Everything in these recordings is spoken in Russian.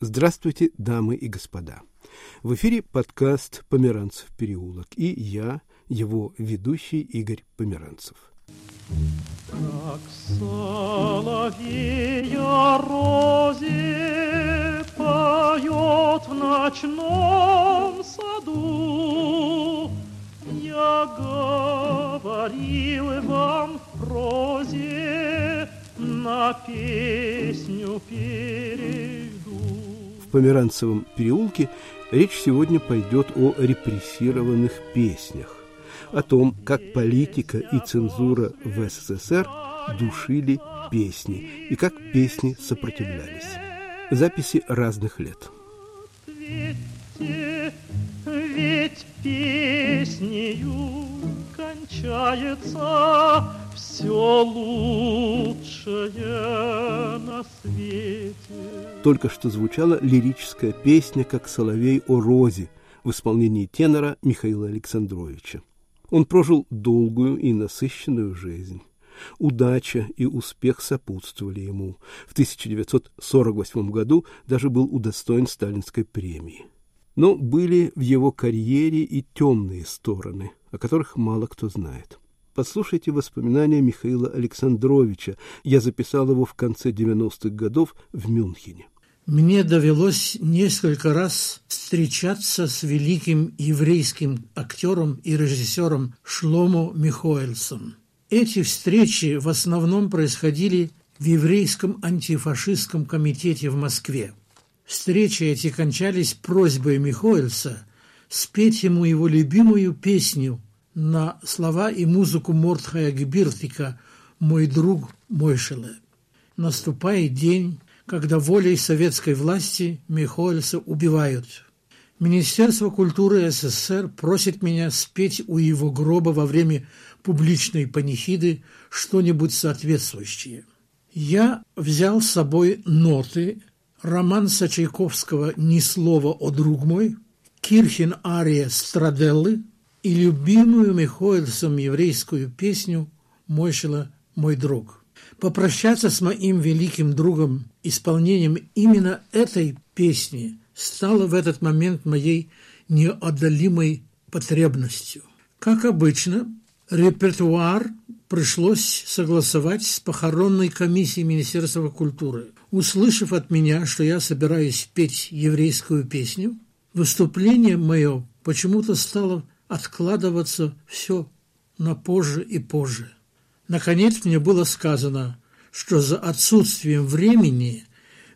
Здравствуйте, дамы и господа. В эфире подкаст «Померанцев переулок» и я, его ведущий Игорь Померанцев. Как соловья розе поет в ночном саду, Я говорил вам в прозе, на песню перейду. В Померанцевом переулке речь сегодня пойдет о репрессированных песнях о том, как политика и цензура в СССР душили песни и как песни сопротивлялись. Записи разных лет. Ведь, ведь песнею кончается все лучшее на свете. Только что звучала лирическая песня «Как соловей о розе» в исполнении тенора Михаила Александровича. Он прожил долгую и насыщенную жизнь. Удача и успех сопутствовали ему. В 1948 году даже был удостоен сталинской премии. Но были в его карьере и темные стороны, о которых мало кто знает. Послушайте воспоминания Михаила Александровича. Я записал его в конце 90-х годов в Мюнхене. Мне довелось несколько раз встречаться с великим еврейским актером и режиссером Шломо Михоэльсом. Эти встречи в основном происходили в еврейском антифашистском комитете в Москве. Встречи эти кончались просьбой Михоэльса спеть ему его любимую песню на слова и музыку Мортхая Гбиртика «Мой друг Мойшеле». Наступает день, когда волей советской власти Михоэльса убивают. Министерство культуры СССР просит меня спеть у его гроба во время публичной панихиды что-нибудь соответствующее. Я взял с собой ноты, роман Сачайковского «Ни слова о друг мой», Кирхин ария Страделлы и любимую Михоэльсом еврейскую песню «Мойшила мой друг» попрощаться с моим великим другом исполнением именно этой песни стало в этот момент моей неодолимой потребностью. Как обычно, репертуар пришлось согласовать с похоронной комиссией Министерства культуры. Услышав от меня, что я собираюсь петь еврейскую песню, выступление мое почему-то стало откладываться все на позже и позже. Наконец мне было сказано, что за отсутствием времени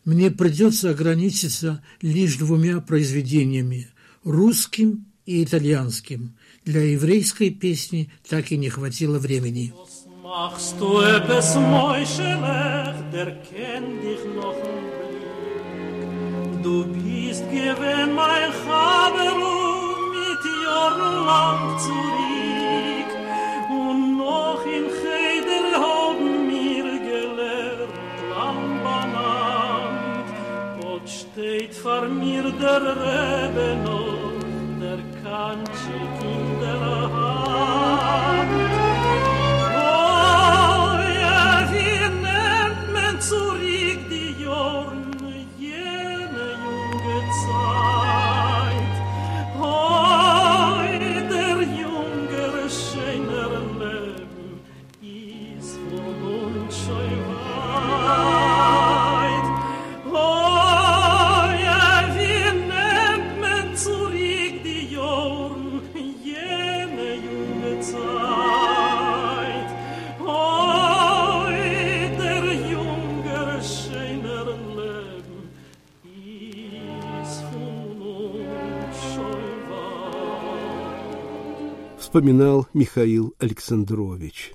мне придется ограничиться лишь двумя произведениями – русским и итальянским. Для еврейской песни так и не хватило времени. Machst du etwas Meuschelech, der kennt dich noch Blick. Du bist gewinn mein Chaberu mit Jahren lang zurück und noch in steht vor mir der Rebe noch, der der Hand. so вспоминал Михаил Александрович.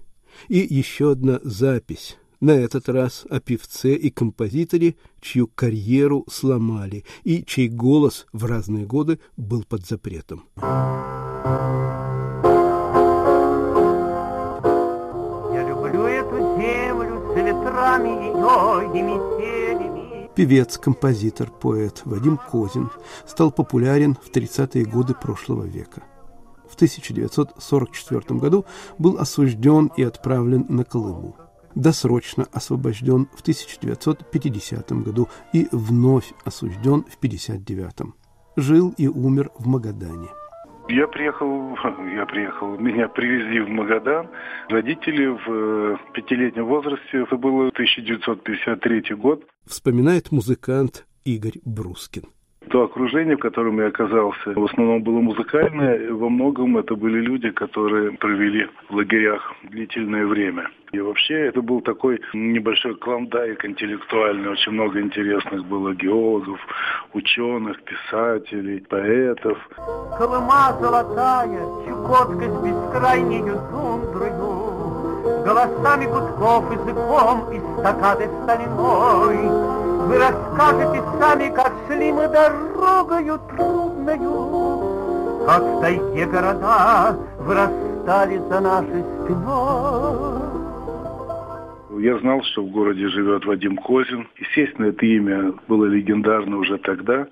И еще одна запись, на этот раз о певце и композиторе, чью карьеру сломали и чей голос в разные годы был под запретом. Я люблю эту землю с ветрами ее и метелями. Певец, композитор, поэт Вадим Козин стал популярен в 30-е годы прошлого века – в 1944 году был осужден и отправлен на Колыму. досрочно освобожден в 1950 году и вновь осужден в 1959. Жил и умер в Магадане. Я приехал, я приехал, меня привезли в Магадан. Родители в э, пятилетнем возрасте, это был 1953 год. Вспоминает музыкант Игорь Брускин. То окружение, в котором я оказался, в основном было музыкальное. Во многом это были люди, которые провели в лагерях длительное время. И вообще это был такой небольшой клондайк интеллектуальный. Очень много интересных было геологов, ученых, писателей, поэтов. Колыма золотая, Чукотка с бескрайнею тундрою, Голосами гудков, языком и стакады стальной, вы расскажете сами, как шли мы дорогою трудною, Как в тайге города вырастали за нашей спиной. Я знал, что в городе живет Вадим Козин. Естественно, это имя было легендарно уже тогда.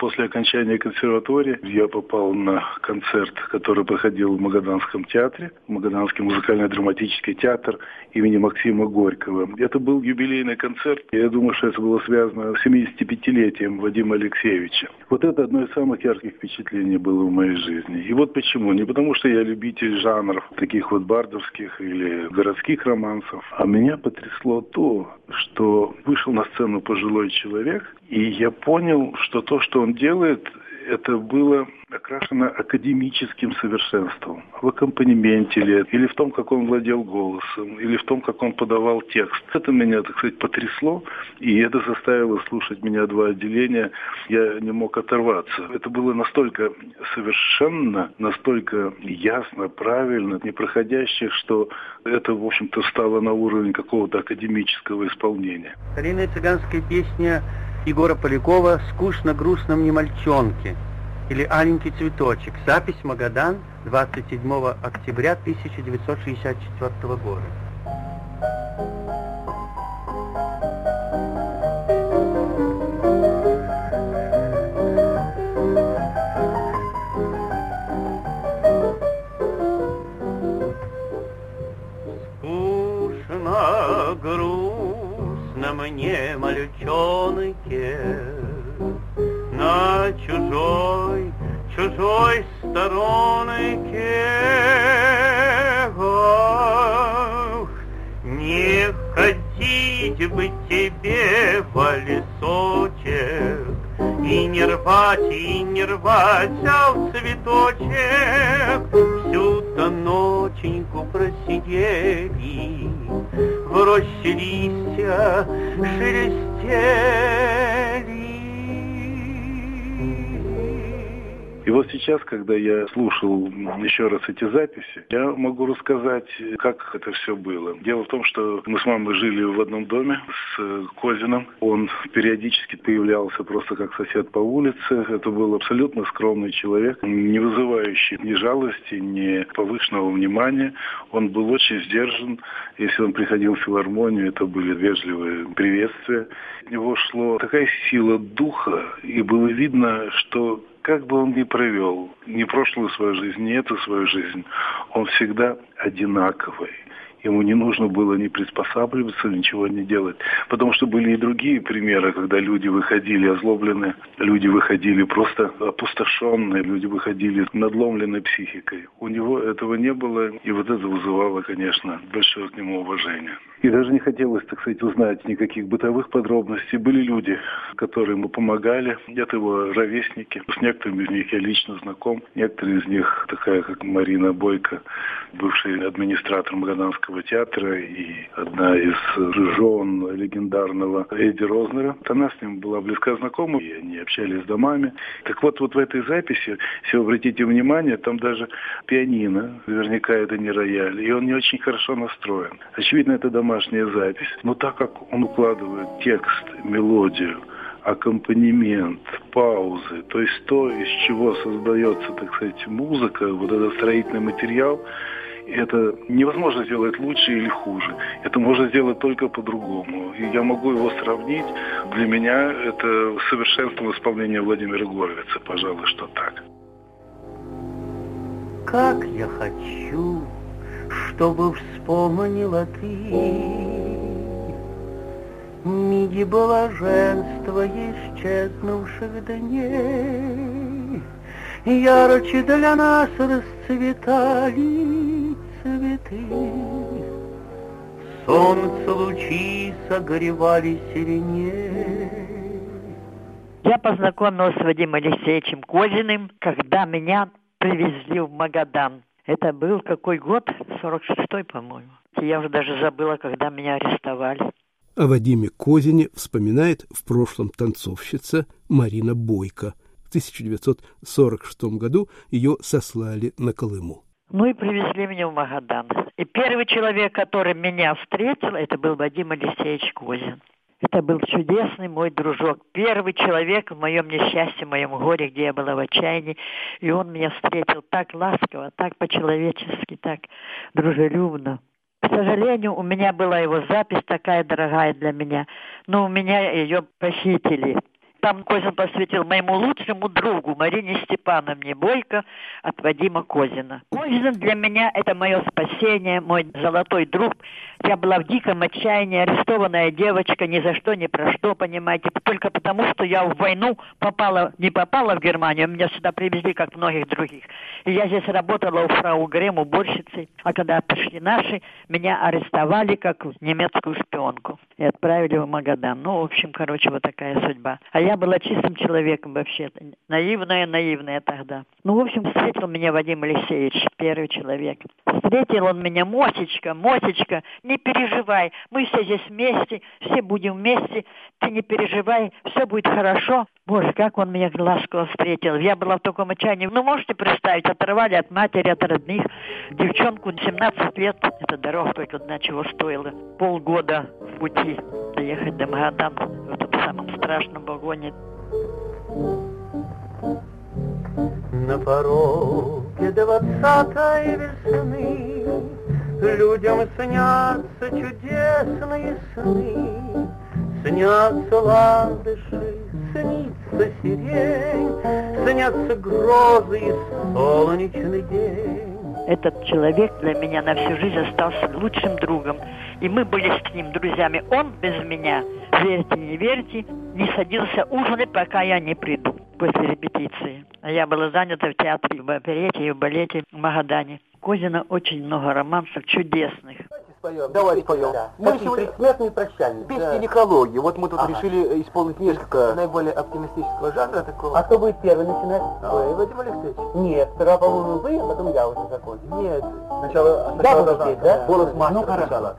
После окончания консерватории я попал на концерт, который проходил в Магаданском театре, Магаданский музыкально-драматический театр имени Максима Горького. Это был юбилейный концерт. Я думаю, что это было связано с 75-летием Вадима Алексеевича. Вот это одно из самых ярких впечатлений было в моей жизни. И вот почему. Не потому, что я любитель жанров, таких вот бардовских или городских романсов, а меня потрясло то, что вышел на сцену пожилой человек, и я понял, что то, что он делает, это было окрашено академическим совершенством. В аккомпанементе ли, или в том, как он владел голосом, или в том, как он подавал текст. Это меня, так сказать, потрясло, и это заставило слушать меня два отделения. Я не мог оторваться. Это было настолько совершенно, настолько ясно, правильно, непроходящее, что это, в общем-то, стало на уровень какого-то академического исполнения. Старинная цыганская песня Егора Полякова «Скучно-грустно мне мальчонке» или «Аленький цветочек». Запись «Магадан» 27 октября 1964 года. Мне мальчонке, на чужой, чужой сторонке. Ах, не ходить бы тебе в лесочек, и не рвать, и не рвать взял цветочек, всю-то ноченьку просидели, в роще листья шелестели. И вот сейчас, когда я слушал еще раз эти записи, я могу рассказать, как это все было. Дело в том, что мы с мамой жили в одном доме с Козином. Он периодически появлялся просто как сосед по улице. Это был абсолютно скромный человек, не вызывающий ни жалости, ни повышенного внимания. Он был очень сдержан. Если он приходил в филармонию, это были вежливые приветствия. От него шло такая сила духа, и было видно, что как бы он ни провел ни прошлую свою жизнь, ни эту свою жизнь, он всегда одинаковый. Ему не нужно было ни приспосабливаться, ничего не делать. Потому что были и другие примеры, когда люди выходили озлобленные, люди выходили просто опустошенные, люди выходили надломленной психикой. У него этого не было, и вот это вызывало, конечно, большое к нему уважение. И даже не хотелось, так сказать, узнать никаких бытовых подробностей. Были люди, которые ему помогали, это его ровесники. С некоторыми из них я лично знаком. Некоторые из них, такая как Марина Бойко, бывший администратор Магаданского театра и одна из жен легендарного Эдди Рознера. Она с ним была близко знакома, и они общались домами. Так вот, вот в этой записи, если вы обратите внимание, там даже пианино, наверняка это не рояль, и он не очень хорошо настроен. Очевидно, это дома домашняя запись. Но так как он укладывает текст, мелодию, аккомпанемент, паузы, то есть то, из чего создается, так сказать, музыка, вот этот строительный материал, это невозможно сделать лучше или хуже. Это можно сделать только по-другому. И я могу его сравнить. Для меня это совершенство исполнения Владимира Горовица, пожалуй, что так. Как я хочу чтобы вспомнила ты книги блаженства исчезнувших дней. Ярче для нас расцветали цветы. Солнце лучи согревали сиреней. Я познакомилась с Вадимом Алексеевичем Козиным, когда меня привезли в Магадан. Это был какой год? 46-й, по-моему. Я уже даже забыла, когда меня арестовали. О Вадиме Козине вспоминает в прошлом танцовщица Марина Бойко. В 1946 году ее сослали на Колыму. Ну и привезли меня в Магадан. И первый человек, который меня встретил, это был Вадим Алексеевич Козин. Это был чудесный мой дружок, первый человек в моем несчастье, в моем горе, где я была в отчаянии. И он меня встретил так ласково, так по-человечески, так дружелюбно. К сожалению, у меня была его запись такая дорогая для меня, но у меня ее похитили. Там Козин посвятил моему лучшему другу Марине Степановне Бойко от Вадима Козина. Козин для меня это мое спасение, мой золотой друг. Я была в диком отчаянии, арестованная девочка, ни за что, ни про что, понимаете, только потому, что я в войну попала, не попала в Германию, меня сюда привезли, как многих других. И я здесь работала у фрау Грем, уборщицей, а когда пришли наши, меня арестовали как немецкую шпионку и отправили в Магадан. Ну, в общем, короче, вот такая судьба. А я была чистым человеком вообще, наивная, наивная тогда. Ну, в общем, встретил меня Вадим Алексеевич, первый человек. Встретил он меня, Мосечка, Мосечка, не переживай, мы все здесь вместе, все будем вместе, ты не переживай, все будет хорошо. Боже, как он меня ласково встретил. Я была в таком отчаянии. Ну, можете представить, оторвали от матери, от родных. Девчонку 17 лет. Эта дорога только одна чего стоила. Полгода в пути доехать до Магадан в этом самом страшном вагоне. На пороге двадцатой весны Людям снятся чудесные сны, Снятся ландыши, снится сирень, Снятся грозы и солнечный день. Этот человек для меня на всю жизнь остался лучшим другом. И мы были с ним друзьями. Он без меня, верьте, не верьте, не садился ужинать, пока я не приду после репетиции. А я была занята в театре, в оперете и в балете в Магадане. Козина очень много романсов чудесных. Споем. Давайте споем. Да. Мы сегодня предсмертные прощания. Песни да. некрологии. Вот мы тут ага. решили исполнить несколько наиболее оптимистического жанра такого. А кто будет первый начинать? А. Вы, Вадим Алексеевич. Нет, сперва, по-моему, вы, а потом я уже закончу. Нет. Сначала, сначала да, должна, да? Голос мастера ну, сначала.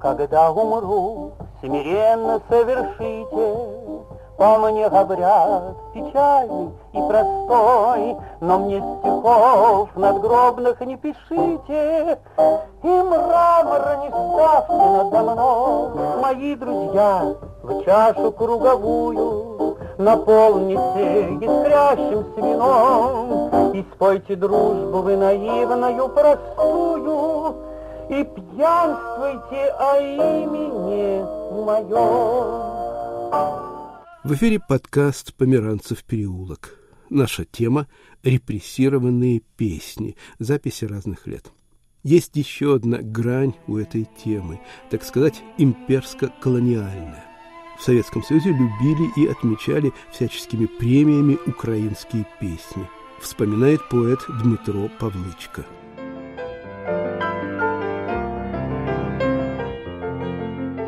Когда умру, смиренно совершите по мне говорят, печальный и простой, Но мне стихов надгробных не пишите, И мрамора не ставьте надо мной. Мои друзья, в чашу круговую Наполните искрящимся вином И спойте дружбу вы наивную простую, И пьянствуйте о имени моем. В эфире подкаст «Померанцев переулок». Наша тема – репрессированные песни, записи разных лет. Есть еще одна грань у этой темы, так сказать, имперско-колониальная. В Советском Союзе любили и отмечали всяческими премиями украинские песни, вспоминает поэт Дмитро Павлычко.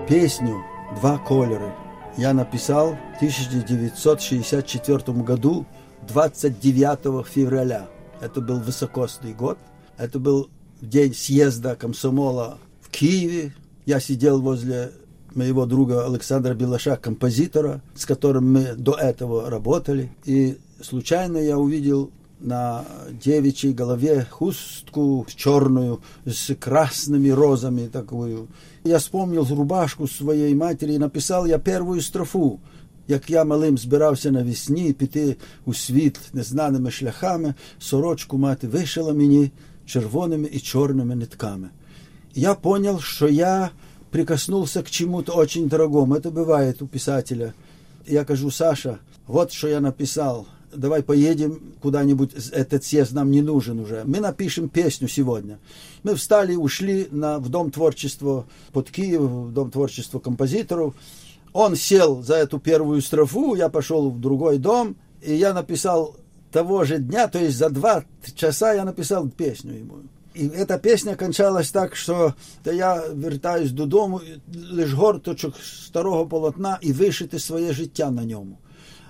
Песню «Два колера» я написал в 1964 году 29 февраля. Это был высокосный год. Это был день съезда комсомола в Киеве. Я сидел возле моего друга Александра Белаша, композитора, с которым мы до этого работали. И случайно я увидел на девичьей голове хустку черную с красными розами такую. Я вспомнил рубашку своей матери и написал я первую строфу. Як я малим збирався навесні піти у світ незнаними шляхами, сорочку мати вишила мені червоними і чорними нитками. Я понял, что я прикоснулся к чему-то очень дорогому. Это бывает у писателя. Я кажу, Саша, вот что я написал – давай поедем куда-нибудь, этот съезд нам не нужен уже. Мы напишем песню сегодня. Мы встали, ушли на, в Дом творчества под Киев, в Дом творчества композиторов. Он сел за эту первую строфу, я пошел в другой дом, и я написал того же дня, то есть за два часа я написал песню ему. И эта песня кончалась так, что да я вертаюсь додому, лиш горточок старого полотна и вишити своє життя на ньому.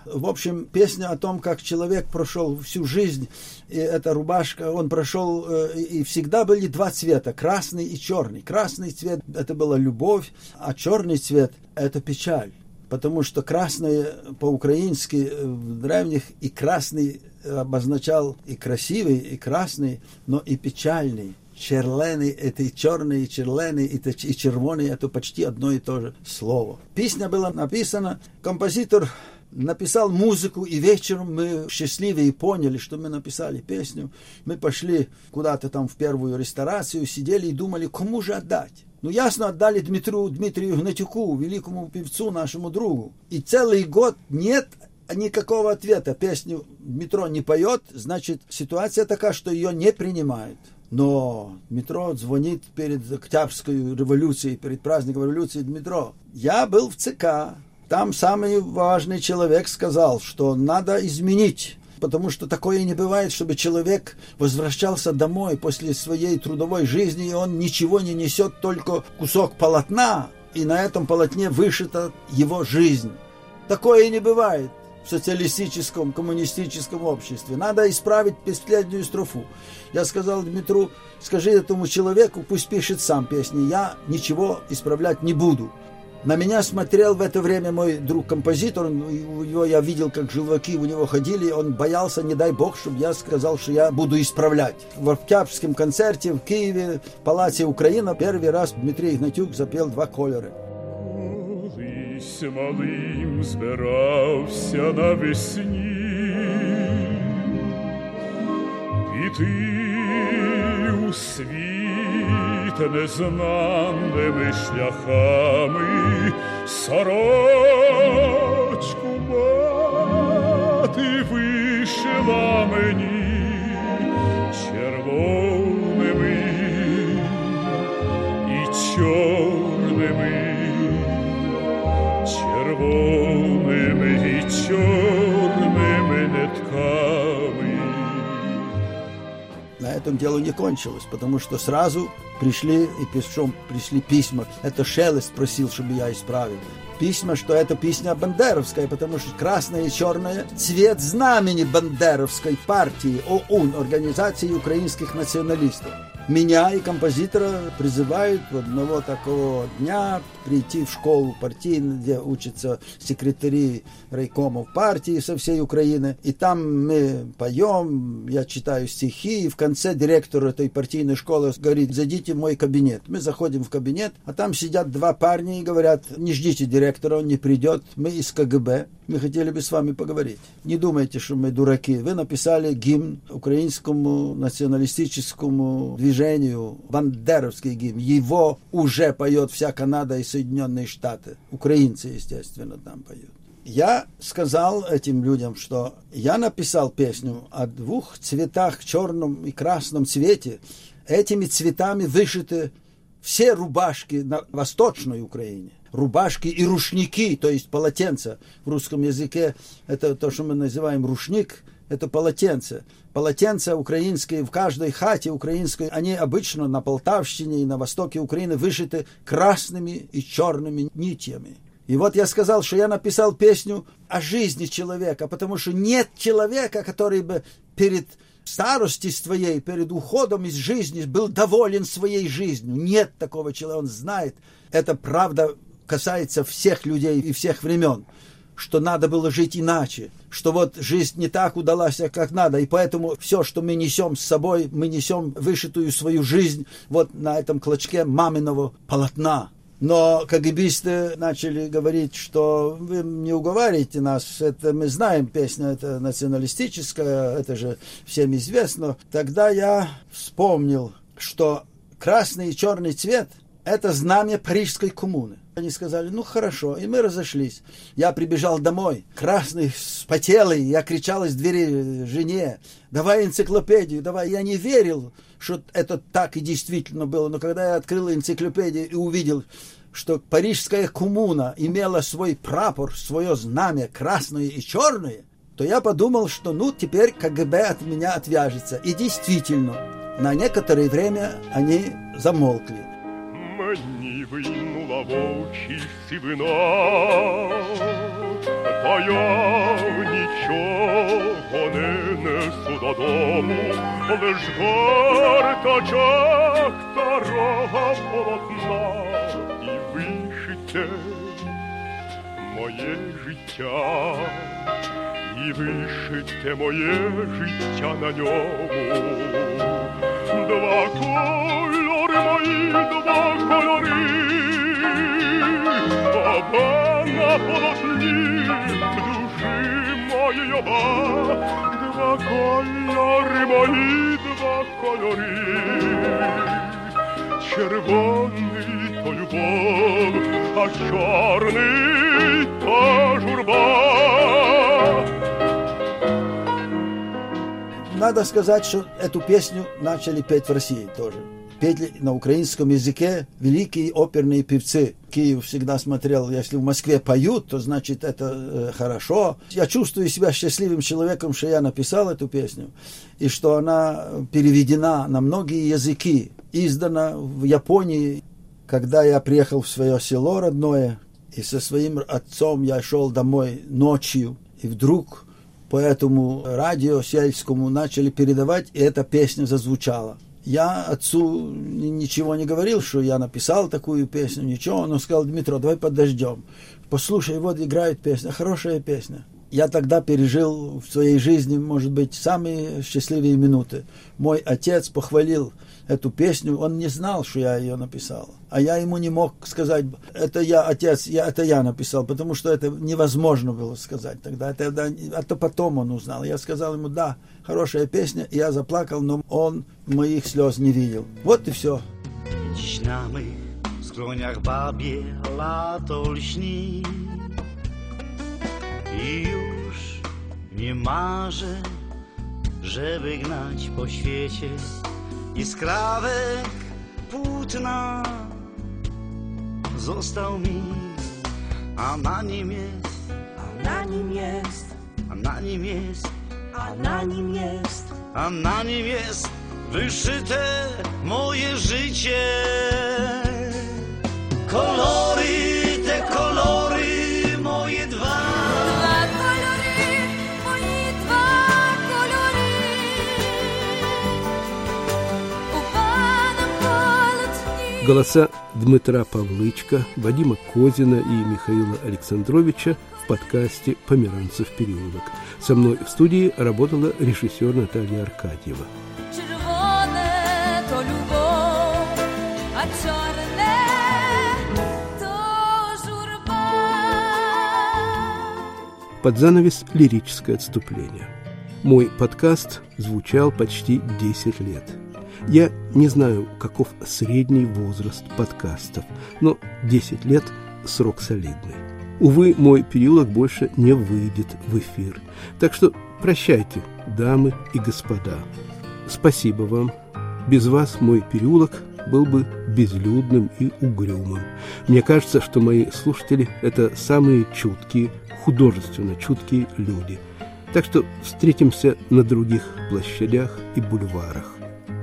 В общем, песня о том, как человек прошел всю жизнь, и эта рубашка, он прошел, э, и всегда были два цвета, красный и черный. Красный цвет – это была любовь, а черный цвет – это печаль. Потому что красный по-украински э, в древних и красный обозначал и красивый, и красный, но и печальный. Черленый, это и черный, и черленый, это и червоный, это почти одно и то же слово. Песня была написана, композитор написал музыку, и вечером мы счастливы и поняли, что мы написали песню. Мы пошли куда-то там в первую ресторацию, сидели и думали, кому же отдать. Ну, ясно, отдали Дмитрию, Дмитрию Гнатюку, великому певцу, нашему другу. И целый год нет никакого ответа. Песню Дмитро не поет, значит, ситуация такая, что ее не принимают. Но Дмитро звонит перед Октябрьской революцией, перед праздником революции Дмитро. Я был в ЦК, там самый важный человек сказал, что надо изменить потому что такое не бывает, чтобы человек возвращался домой после своей трудовой жизни, и он ничего не несет, только кусок полотна, и на этом полотне вышита его жизнь. Такое не бывает в социалистическом, коммунистическом обществе. Надо исправить последнюю строфу. Я сказал Дмитру, скажи этому человеку, пусть пишет сам песни, я ничего исправлять не буду. На меня смотрел в это время мой друг-композитор, у него я видел, как желваки у него ходили, он боялся, не дай бог, чтобы я сказал, что я буду исправлять. В Октябрьском концерте в Киеве, в Палаце Украина, первый раз Дмитрий Игнатюк запел два колера. Колись малим збирався навесні, піти у світ незнаними шляхами, сорочку мати вишила мені этом дело не кончилось, потому что сразу пришли и пешом пришли письма. Это Шелест просил, чтобы я исправил. Письма, что это песня бандеровская, потому что красное и черное – цвет знамени бандеровской партии ОУН, Организации украинских националистов. Меня и композитора призывают в одного такого дня прийти в школу партийную, где учатся секретари райкомов партии со всей Украины. И там мы поем, я читаю стихи, и в конце директор этой партийной школы говорит, зайдите в мой кабинет. Мы заходим в кабинет, а там сидят два парня и говорят, не ждите директора, он не придет, мы из КГБ, мы хотели бы с вами поговорить. Не думайте, что мы дураки. Вы написали гимн украинскому националистическому движению, бандеровский гимн. Его уже поет вся Канада и Соединенные Штаты. Украинцы, естественно, там поют. Я сказал этим людям, что я написал песню о двух цветах, черном и красном цвете. Этими цветами вышиты все рубашки на Восточной Украине. Рубашки и рушники, то есть полотенца. В русском языке это то, что мы называем рушник, это полотенце. Полотенца украинские в каждой хате украинской, они обычно на Полтавщине и на востоке Украины вышиты красными и черными нитями. И вот я сказал, что я написал песню о жизни человека, потому что нет человека, который бы перед старости своей, перед уходом из жизни был доволен своей жизнью. Нет такого человека, он знает. Это правда касается всех людей и всех времен что надо было жить иначе, что вот жизнь не так удалась, как надо, и поэтому все, что мы несем с собой, мы несем вышитую свою жизнь вот на этом клочке маминого полотна. Но КГБисты начали говорить, что вы не уговариваете нас, это мы знаем, песня это националистическая, это же всем известно. Тогда я вспомнил, что красный и черный цвет – это знамя Парижской коммуны. Они сказали, ну хорошо, и мы разошлись. Я прибежал домой, красный, спотелый, я кричал из двери жене, давай энциклопедию, давай. Я не верил, что это так и действительно было, но когда я открыл энциклопедию и увидел что парижская коммуна имела свой прапор, свое знамя красное и черное, то я подумал, что ну теперь КГБ от меня отвяжется. И действительно, на некоторое время они замолкли. Вийнула в очі сивина, та я нічого не несу додому, лиш гортачах старого полотна і вишите моє життя, і вишите моє життя на ньому. Два кольори мої, два кольори, оба на полотні душі мої оба, два кольори мої, два кольори. Червоний то любов, а чорний то журба. Надо сказать, что эту песню начали петь в России тоже. Петь на украинском языке великие оперные певцы. Киев всегда смотрел, если в Москве поют, то значит это э, хорошо. Я чувствую себя счастливым человеком, что я написал эту песню, и что она переведена на многие языки, издана в Японии. Когда я приехал в свое село родное, и со своим отцом я шел домой ночью, и вдруг по этому радио сельскому начали передавать, и эта песня зазвучала. Я отцу ничего не говорил, что я написал такую песню, ничего. Он сказал, Дмитро, давай подождем. Послушай, вот играет песня, хорошая песня. Я тогда пережил в своей жизни, может быть, самые счастливые минуты. Мой отец похвалил эту песню, он не знал, что я ее написал. А я ему не мог сказать, это я, отец, я, это я написал, потому что это невозможно было сказать тогда. Это, это, это потом он узнал. Я сказал ему, да, хорошая песня, и я заплакал, но он моих слез не видел. Вот и все. Skroniach babie lato lśni I już nie marzę, żeby gnać po świecie I skrawek płótna został mi A na nim jest, A na nim jest, a na nim jest, a na nim jest a na nim jest wyszyte moje życie. Kolory, Голоса Дмитра Павлычка, Вадима Козина и Михаила Александровича в подкасте «Померанцев переулок». Со мной в студии работала режиссер Наталья Аркадьева. А. Под занавес лирическое отступление. Мой подкаст звучал почти 10 лет. Я не знаю, каков средний возраст подкастов, но 10 лет – срок солидный. Увы, мой переулок больше не выйдет в эфир. Так что прощайте, дамы и господа. Спасибо вам. Без вас мой переулок был бы безлюдным и угрюмым. Мне кажется, что мои слушатели – это самые чуткие, художественно чуткие люди. Так что встретимся на других площадях и бульварах.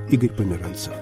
Игорь Померанцев.